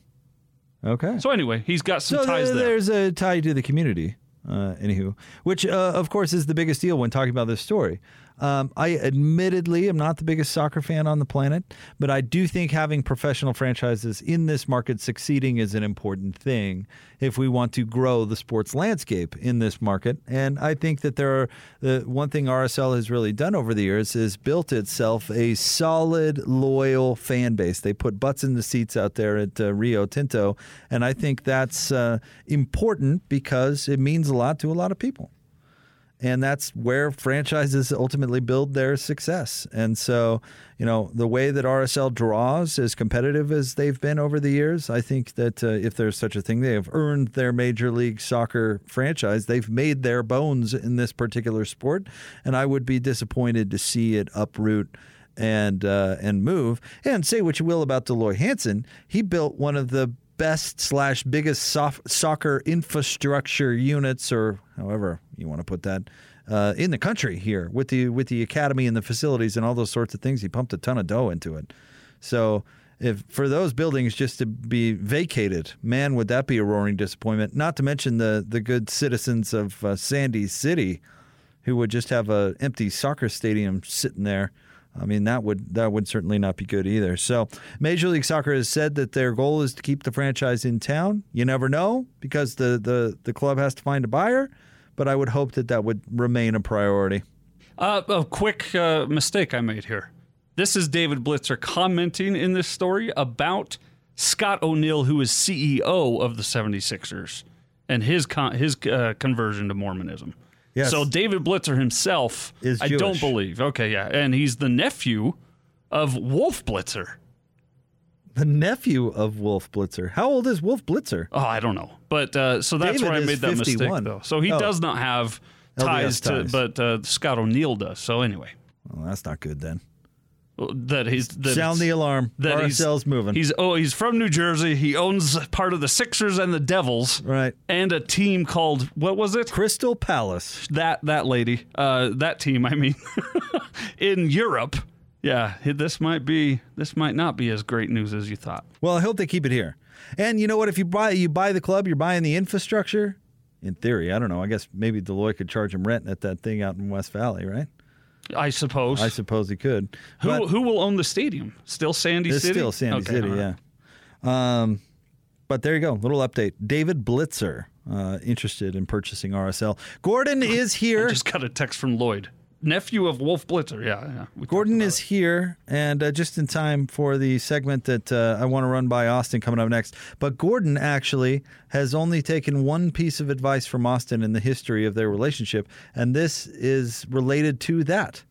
Speaker 7: Okay.
Speaker 8: So anyway, he's got some
Speaker 7: So
Speaker 8: ties
Speaker 7: there-
Speaker 8: there.
Speaker 7: there's a tie to the community. Uh, anywho, which uh, of course is the biggest deal when talking about this story. Um, I admittedly am not the biggest soccer fan on the planet, but I do think having professional franchises in this market succeeding is an important thing if we want to grow the sports landscape in this market. And I think that there are the one thing RSL has really done over the years is built itself a solid, loyal fan base. They put butts in the seats out there at uh, Rio Tinto, and I think that's uh, important because it means a lot to a lot of people and that's where franchises ultimately build their success. And so, you know, the way that RSL draws, as competitive as they've been over the years, I think that uh, if there's such a thing, they have earned their Major League Soccer franchise. They've made their bones in this particular sport, and I would be disappointed to see it uproot and uh, and move. And say what you will about Dell Loy Hansen, he built one of the best slash biggest sof- soccer infrastructure units, or however you want to put that, uh, in the country here with the with the academy and the facilities and all those sorts of things. He pumped a ton of dough into it. So if for those buildings just to be vacated, man, would that be a roaring disappointment? Not to mention the the good citizens of uh, Sandy City, who would just have an empty soccer stadium sitting there. I mean that would that would certainly not be good either. So Major League Soccer has said that their goal is to keep the franchise in town. You never know because the the, the club has to find a buyer, but I would hope that that would remain a priority.
Speaker 8: Uh, a quick uh, mistake I made here. This is David Blitzer commenting in this story about Scott O'Neill, who is CEO of the 76ers, and his con- his uh, conversion to Mormonism.
Speaker 7: Yes.
Speaker 8: So David Blitzer himself,
Speaker 7: Is
Speaker 8: I don't believe. Okay, yeah, and he's the nephew of Wolf Blitzer.
Speaker 7: The nephew of Wolf Blitzer. How old is Wolf Blitzer?
Speaker 8: Oh, I don't know, but uh, so that's
Speaker 7: David
Speaker 8: where I made that
Speaker 7: 51.
Speaker 8: mistake, though. So he
Speaker 7: Oh.
Speaker 8: does not have
Speaker 7: LDS
Speaker 8: ties to, but uh, Scott O'Neill does. So anyway,
Speaker 7: Well, that's not good then.
Speaker 8: That he's that
Speaker 7: Sound the alarm.
Speaker 8: that he's-
Speaker 7: RSL's moving.
Speaker 8: He's oh he's from New Jersey. He owns part of the Sixers and the Devils,
Speaker 7: right?
Speaker 8: And a team called what was it?
Speaker 7: Crystal Palace.
Speaker 8: That that lady, uh, that team. I mean, [LAUGHS] in Europe. Yeah, this might be this might not be as great news as you thought.
Speaker 7: Well, I hope they keep it here. And you know what? If you buy you buy the club, you're buying the infrastructure. In theory, I don't know. I guess maybe Dell Loy could charge him rent at that thing out in West Valley, right?
Speaker 8: I suppose.
Speaker 7: I suppose he could.
Speaker 8: Who
Speaker 7: But
Speaker 8: who will own the stadium? Still Sandy
Speaker 7: it's
Speaker 8: City.
Speaker 7: still Sandy
Speaker 8: Okay,
Speaker 7: City,
Speaker 8: right.
Speaker 7: yeah. Um, but there you go. Little update. David Blitzer uh, interested in purchasing RSL. Gordon is [LAUGHS] here.
Speaker 8: I just got a text from Lloyd, nephew of Wolf Blitzer. Yeah, yeah. We
Speaker 7: Gordon is here, and uh, just in time for the segment that uh, I want to run by Austin coming up next. But Gordon actually has only taken one piece of advice from Austin in the history of their relationship, and this is related to that.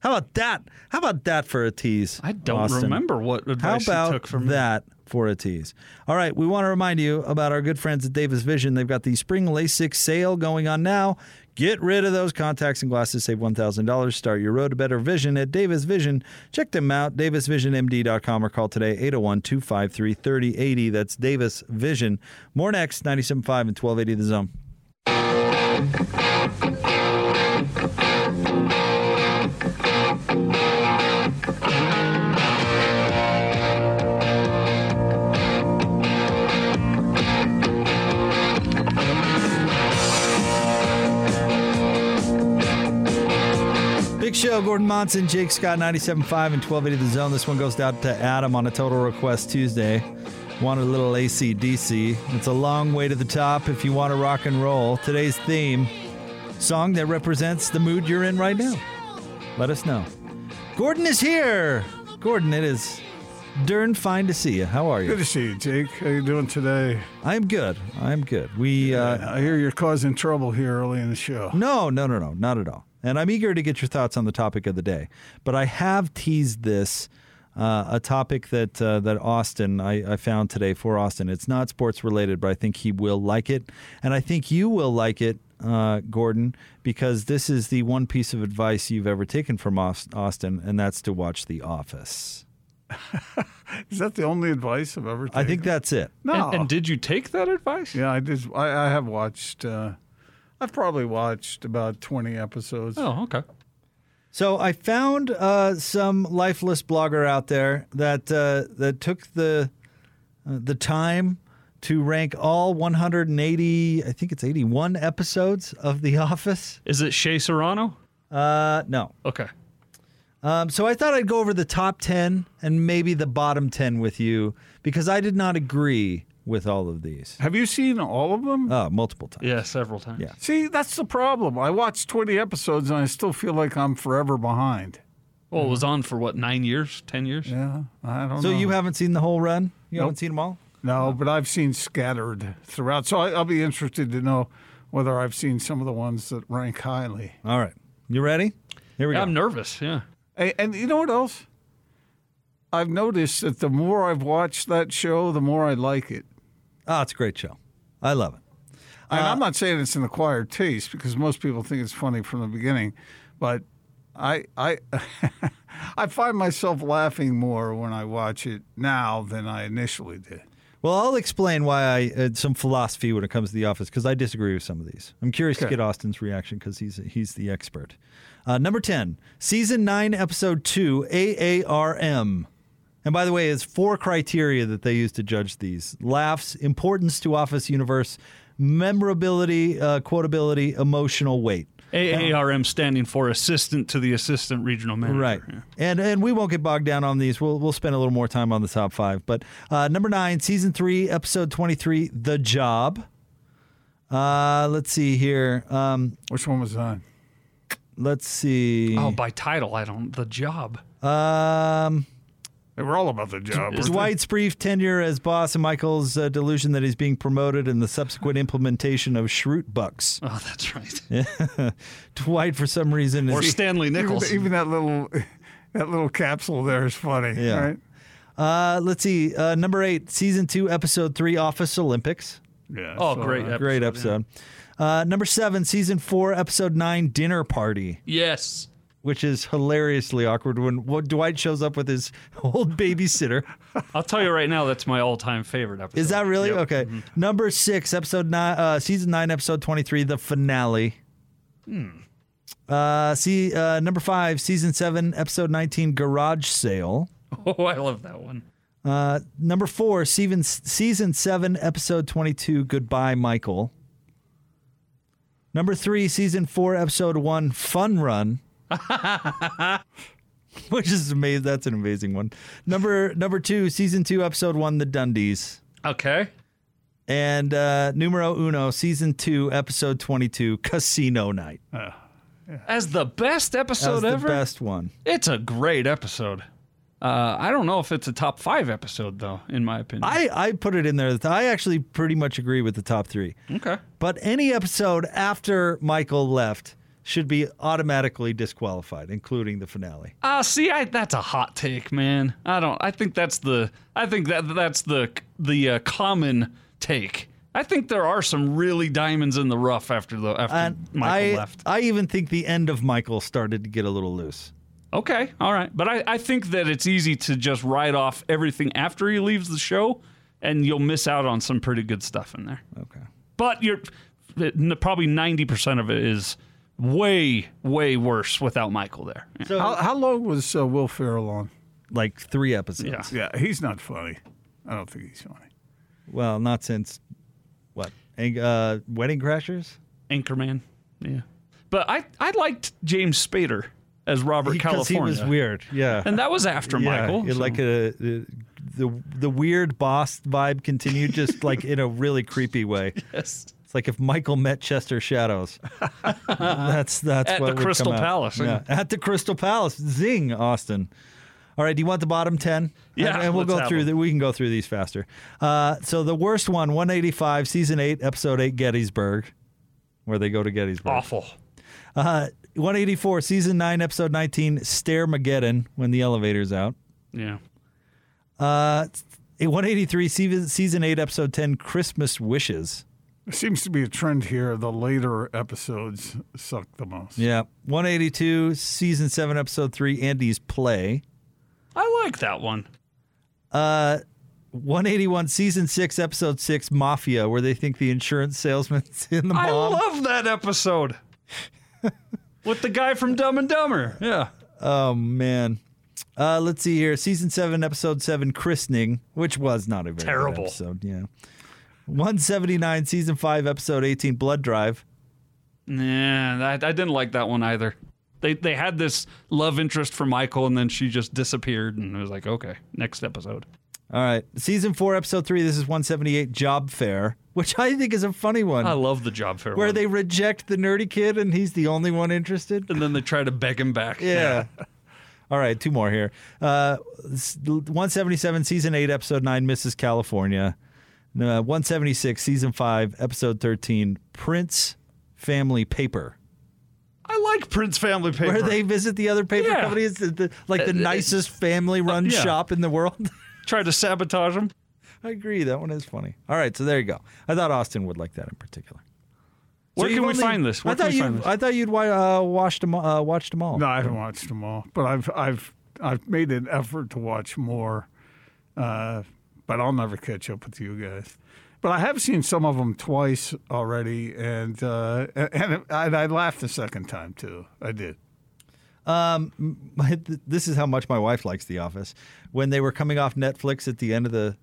Speaker 7: How about that? How about that for a tease? I
Speaker 8: don't remember what advice he
Speaker 7: How about
Speaker 8: took from me.
Speaker 7: that for a tease? All right, we want to remind you about our good friends at Davis Vision. They've got the spring LASIK sale going on now. Get rid of those contacts and glasses. Save $1,000. Start your road to better vision at Davis Vision. Check them out, davisvisionmd.com or call today 801 253 3080. That's Davis Vision. More next, 97.5 and 1280 The Zone. Show, Gordon Monson, Jake Scott, 97.5 and 1280 The Zone. This one goes out to Adam on a total request Tuesday. Wanted a little ACDC. It's a long way to the top if you want to rock and roll. Today's theme, song that represents the mood you're in right now. Let us know. Gordon is here. Gordon, it is darn fine to see you. How are you?
Speaker 2: Good to see you, Jake. How you doing today?
Speaker 7: I'm good. I'm good. We uh,
Speaker 2: I hear you're causing trouble here early in the show.
Speaker 7: No, no, no, no, not at all. And I'm eager to get your thoughts on the topic of the day. But I have teased this, uh, a topic that uh, that Austin I, I found today for Austin. It's not sports related, but I think he will like it, and I think you will like it, uh, Gordon, because this is the one piece of advice you've ever taken from Austin, and that's to watch The Office. [LAUGHS]
Speaker 2: Is that the only advice I've ever taken?
Speaker 7: I think that's it.
Speaker 2: No.
Speaker 8: And, and did you take that advice?
Speaker 2: yeah, I did. I, I have watched. I've probably watched about 20 episodes.
Speaker 8: Oh, okay.
Speaker 7: So I found uh, some lifeless blogger out there that uh, that took the uh, the time to rank all 180, I think it's 81 episodes of The Office.
Speaker 8: Is it Shea Serrano?
Speaker 7: Uh, no.
Speaker 8: Okay.
Speaker 7: Um, so I thought I'd go over the top 10 and maybe the bottom 10 with you because I did not agree with all of these.
Speaker 2: Have you seen all of them?
Speaker 7: Uh, multiple times.
Speaker 8: Yeah, several times.
Speaker 7: Yeah.
Speaker 2: See, that's the problem. I watched 20 episodes and I still feel like I'm forever behind.
Speaker 8: Well, it was on for what, nine years, 10 years?
Speaker 2: Yeah, I don't know.
Speaker 7: So
Speaker 2: know.
Speaker 7: you haven't seen the whole run? You
Speaker 2: Nope.
Speaker 7: haven't seen them all?
Speaker 2: No, but I've seen scattered throughout. So I, I'll be interested to know whether I've seen some of the ones that rank highly.
Speaker 7: All right. You ready? Here we
Speaker 8: Yeah,
Speaker 7: go.
Speaker 8: I'm nervous. Yeah.
Speaker 2: And, and you know what else? I've noticed that the more I've watched that show, the more I like it.
Speaker 7: Oh, it's a great show. I love it.
Speaker 2: And
Speaker 7: Uh,
Speaker 2: I'm not saying it's an acquired taste because most people think it's funny from the beginning, but I I [LAUGHS] I find myself laughing more when I watch it now than I initially did.
Speaker 7: Well, I'll explain why I uh, some philosophy when it comes to The Office because I disagree with some of these. I'm curious to get Austin's reaction because he's he's the expert. Uh, number ten, season nine, episode two, AARM. And by the way, it's four criteria that they use to judge these: laughs, importance to Office universe, memorability, uh, quotability, emotional weight.
Speaker 8: AARM standing for Assistant to the Assistant Regional Manager.
Speaker 7: Right.
Speaker 8: Yeah.
Speaker 7: And and we won't get bogged down on these. We'll we'll spend a little more time on the top five. But uh, number nine, season three, episode twenty three, The Job. Uh, let's see here. Um,
Speaker 2: Which one was that?
Speaker 7: let's see.
Speaker 8: Oh, by title, I don't. The job.
Speaker 7: Um,
Speaker 2: They were all about the job. weren't they?
Speaker 7: Dwight's brief tenure as boss and Michael's uh, delusion that he's being promoted and the subsequent implementation of Schrute Bucks. [LAUGHS]
Speaker 8: Oh, that's right. [LAUGHS]
Speaker 7: Dwight, for some reason,
Speaker 8: Or
Speaker 7: is
Speaker 8: Stanley
Speaker 2: Even,
Speaker 8: Nichols.
Speaker 2: even that little [LAUGHS] that little capsule there is funny.
Speaker 7: Yeah.
Speaker 2: Right?
Speaker 7: uh, let's see. Uh, number eight, season two, episode three, Office Olympics.
Speaker 2: Yeah.
Speaker 8: oh,
Speaker 2: so,
Speaker 8: great
Speaker 2: uh,
Speaker 8: episode.
Speaker 7: Great
Speaker 8: yeah.
Speaker 7: episode. Uh, number seven, season four, episode nine, Dinner Party,
Speaker 8: Yes.
Speaker 7: Which is hilariously awkward when Dwight shows up with his [LAUGHS] old babysitter.
Speaker 8: I'll tell you right now, that's my all-time favorite episode.
Speaker 7: Is that really
Speaker 8: Yep.
Speaker 7: okay? Number six, episode nine, uh, season nine, episode twenty-three, the finale. Hmm. Uh, see, uh, number five, season seven, episode nineteen, garage sale. [LAUGHS]
Speaker 8: Oh, I love that one.
Speaker 7: Uh, number four, season season seven, episode twenty-two, goodbye, Michael. Number three, season four, episode one, fun run. [LAUGHS] Which is amazing. That's an amazing one. Number number two, season two, episode one, the Dundies.
Speaker 8: Okay.
Speaker 7: And uh, numero uno, season two, episode 22, Casino Night.
Speaker 8: As the best episode
Speaker 7: the
Speaker 8: ever.
Speaker 7: best one.
Speaker 8: It's a great episode. Uh, I don't know if it's a top five episode though, in my opinion.
Speaker 7: I, I put it in there. I actually pretty much agree with the top three.
Speaker 8: okay.
Speaker 7: But any episode after Michael left should be automatically disqualified, including the finale.
Speaker 8: Uh see, I that's a hot take, man. I don't. I think that's the. I think that that's the the uh, common take I think there are some really diamonds in the rough after the after
Speaker 7: And
Speaker 8: Michael
Speaker 7: I,
Speaker 8: left.
Speaker 7: I even think the end of Michael started to get a little loose.
Speaker 8: Okay, all right. But I, I think that it's easy to just write off everything after he leaves the show, and you'll miss out on some pretty good stuff in there.
Speaker 7: Okay.
Speaker 8: But you're probably 90% of it is way, way worse without Michael there.
Speaker 7: So
Speaker 2: How, how long was uh, Will Ferrell on?
Speaker 7: like three episodes.
Speaker 8: Yeah.
Speaker 2: Yeah, he's not funny. I don't think he's funny.
Speaker 7: Well, not since what? Ang- Uh, Wedding Crashers?
Speaker 8: Anchorman. Yeah. But I, I liked James Spader as Robert
Speaker 7: Because he
Speaker 8: California.
Speaker 7: was weird. Yeah.
Speaker 8: And that was after
Speaker 7: yeah,
Speaker 8: Michael.
Speaker 7: it-
Speaker 8: so-
Speaker 7: like a, a- the the weird boss vibe continued, just like in a really creepy way. [LAUGHS]
Speaker 8: Yes.
Speaker 7: It's like if Michael met Chester Shadows. [LAUGHS] that's that's
Speaker 8: At
Speaker 7: what
Speaker 8: the Crystal. Palace,
Speaker 7: Yeah. At the Crystal Palace, zing, Austin. All right, do you want the bottom ten?
Speaker 8: Yeah,
Speaker 7: and, and we'll go through. The, we can go through these faster. Uh, so the worst one, 185, season eight, episode eight, Gettysburg, where they go to Gettysburg.
Speaker 8: awful.
Speaker 7: Uh, 184, season 9, episode 19, Stairmageddon, when the elevator's out.
Speaker 8: Yeah.
Speaker 7: Uh, 183, season, season 8, episode 10, Christmas Wishes.
Speaker 2: There seems to be a trend here. The later episodes suck the most.
Speaker 7: Yeah. 182, season 7, episode 3, Andy's Play.
Speaker 8: I like that one.
Speaker 7: Uh, 181, season 6, episode 6, Mafia, where they think the insurance salesman's in the
Speaker 8: I love that episode. [LAUGHS] With the guy from Dumb and Dumber. Yeah.
Speaker 7: Oh, man. Uh, let's see here. Season 7, episode 7, Christening, which was not a very good
Speaker 8: Terrible.
Speaker 7: episode. Yeah. 179, season 5, episode 18, Blood Drive.
Speaker 8: Nah, I, I didn't like that one either. They they had this love interest for Michael, and then she just disappeared, and it was like, okay, next episode.
Speaker 7: All right. Season 4, episode 3, this is 178, Job Fair, which I think is a funny one.
Speaker 8: I love the job fair
Speaker 7: where
Speaker 8: one.
Speaker 7: they reject the nerdy kid and he's the only one interested.
Speaker 8: and then they try to beg him back.
Speaker 7: Yeah. All right, two more here. Uh, 177, season 8, episode 9, Mrs. California. Uh, 176, season 5, episode 13, Prince Family Paper.
Speaker 8: I like Prince Family Paper.
Speaker 7: Where they visit the other paper
Speaker 8: Yeah.
Speaker 7: companies, the, the, like the
Speaker 8: Uh, uh,
Speaker 7: nicest family run
Speaker 8: yeah.
Speaker 7: shop in the world. [LAUGHS]
Speaker 8: try to sabotage them.
Speaker 7: I agree. That one is funny. All right, so there you go. I thought Austin would like that in particular.
Speaker 8: Where
Speaker 7: So
Speaker 8: can
Speaker 7: you've
Speaker 8: we find this? Where
Speaker 7: I
Speaker 8: can
Speaker 7: thought
Speaker 8: we
Speaker 7: you.
Speaker 8: find this?
Speaker 7: I thought you'd uh, watched them. Uh, watched them all.
Speaker 2: No, I haven't watched them all, but I've I've I've made an effort to watch more, uh, but I'll never catch up with you guys. But I have seen some of them twice already, and uh, [LAUGHS] and, and I laughed the second time too. I did.
Speaker 7: Um, this is how much my wife likes The Office. When they were coming off Netflix at the end of the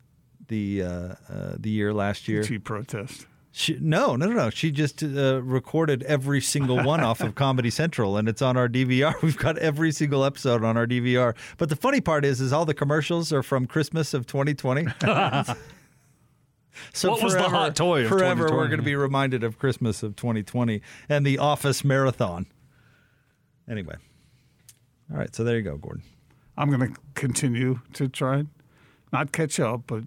Speaker 7: the uh, uh, the year last year,
Speaker 2: She protest.
Speaker 7: She, no, no, no, no. She just uh, recorded every single one off of Comedy Central, and it's on our DVR. [LAUGHS] We've got every single episode on our DVR. But the funny part is, is all the commercials are from Christmas of 2020. [LAUGHS] So
Speaker 8: What was the
Speaker 7: forever-
Speaker 8: hot toy of
Speaker 7: forever, we're going to be reminded of Christmas of 2020 and the Office Marathon. Anyway, all right. So there you go, Gordon.
Speaker 2: I'm going to continue to try and not catch up, but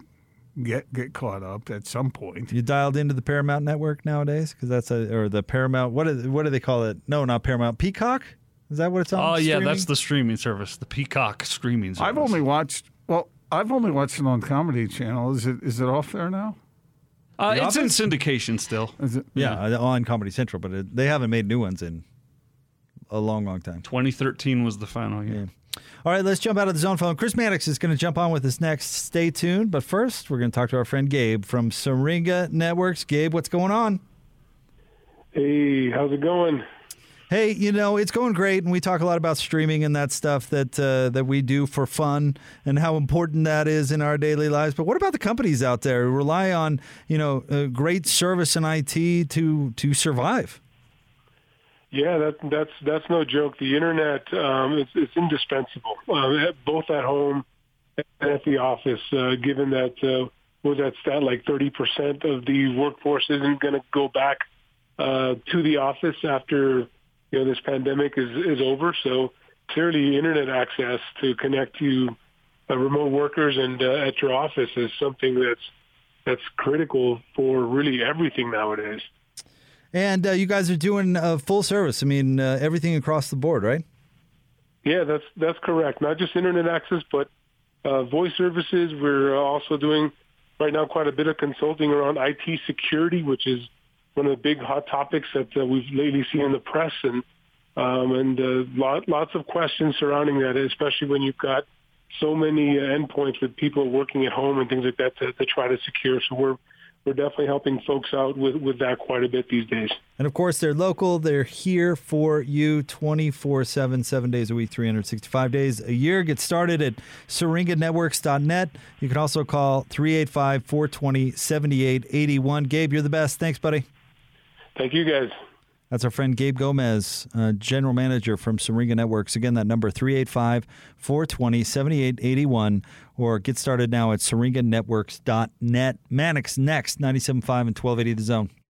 Speaker 2: get get caught up at some point.
Speaker 7: You dialed into the Paramount Network nowadays because that's a or the Paramount. What is, what do they call it? No, not Paramount. Peacock. Is that what it's on?
Speaker 8: Oh yeah,
Speaker 7: streaming?
Speaker 8: that's the streaming service, the Peacock streaming service.
Speaker 2: I've only watched well. I've only watched it on Comedy Channel. Is it is it off there now?
Speaker 8: uh,
Speaker 7: The
Speaker 8: it's in syndication still.
Speaker 2: Is it?
Speaker 7: yeah, uh, on Comedy Central, but it, they haven't made new ones in a long, long time.
Speaker 8: 2013 was the final year.
Speaker 7: All right, let's jump out of the zone phone. Chris Mannix is going to jump on with us next. Stay tuned. But first, we're going to talk to our friend Gabe from Syringa Networks. Gabe, what's going on?
Speaker 10: Hey, how's it going?
Speaker 7: Hey, you know it's going great, and we talk a lot about streaming and that stuff that uh, that we do for fun and how important that is in our daily lives. But what about the companies out there who rely on you know uh, great service and IT to to survive?
Speaker 10: Yeah, that, that's that's no joke. The internet um, it's, it's indispensable, at, both at home and at the office. Uh, given that uh, was that stat like thirty percent of the workforce isn't going to go back uh, to the office after you know this pandemic is is over. So clearly, internet access to connect to uh, remote workers and uh, at your office is something that's that's critical for really everything nowadays.
Speaker 7: And uh, you guys are doing uh, full service. I mean, uh, everything across the board, right?
Speaker 10: Yeah, that's that's correct. Not just internet access, but uh, voice services. We're also doing right now quite a bit of consulting around IT security, which is one of the big hot topics that uh, we've lately seen in the press, and um, and uh, lot, lots of questions surrounding that, especially when you've got so many uh, endpoints with people working at home and things like that to, to try to secure. So we're we're definitely helping folks out with, with that quite a bit these days.
Speaker 7: And of course, they're local. They're here for you 24 7, seven days a week, 365 days a year. Get started at syringanetworks.net. You can also call 385 420 7881. Gabe, you're the best. Thanks, buddy.
Speaker 10: Thank you, guys.
Speaker 7: That's our friend Gabe Gomez, uh, general manager from Syringa Networks. Again, that number 385 420 7881 or get started now at syringanetworks.net. Mannix next, 97.5 and 1280 the zone.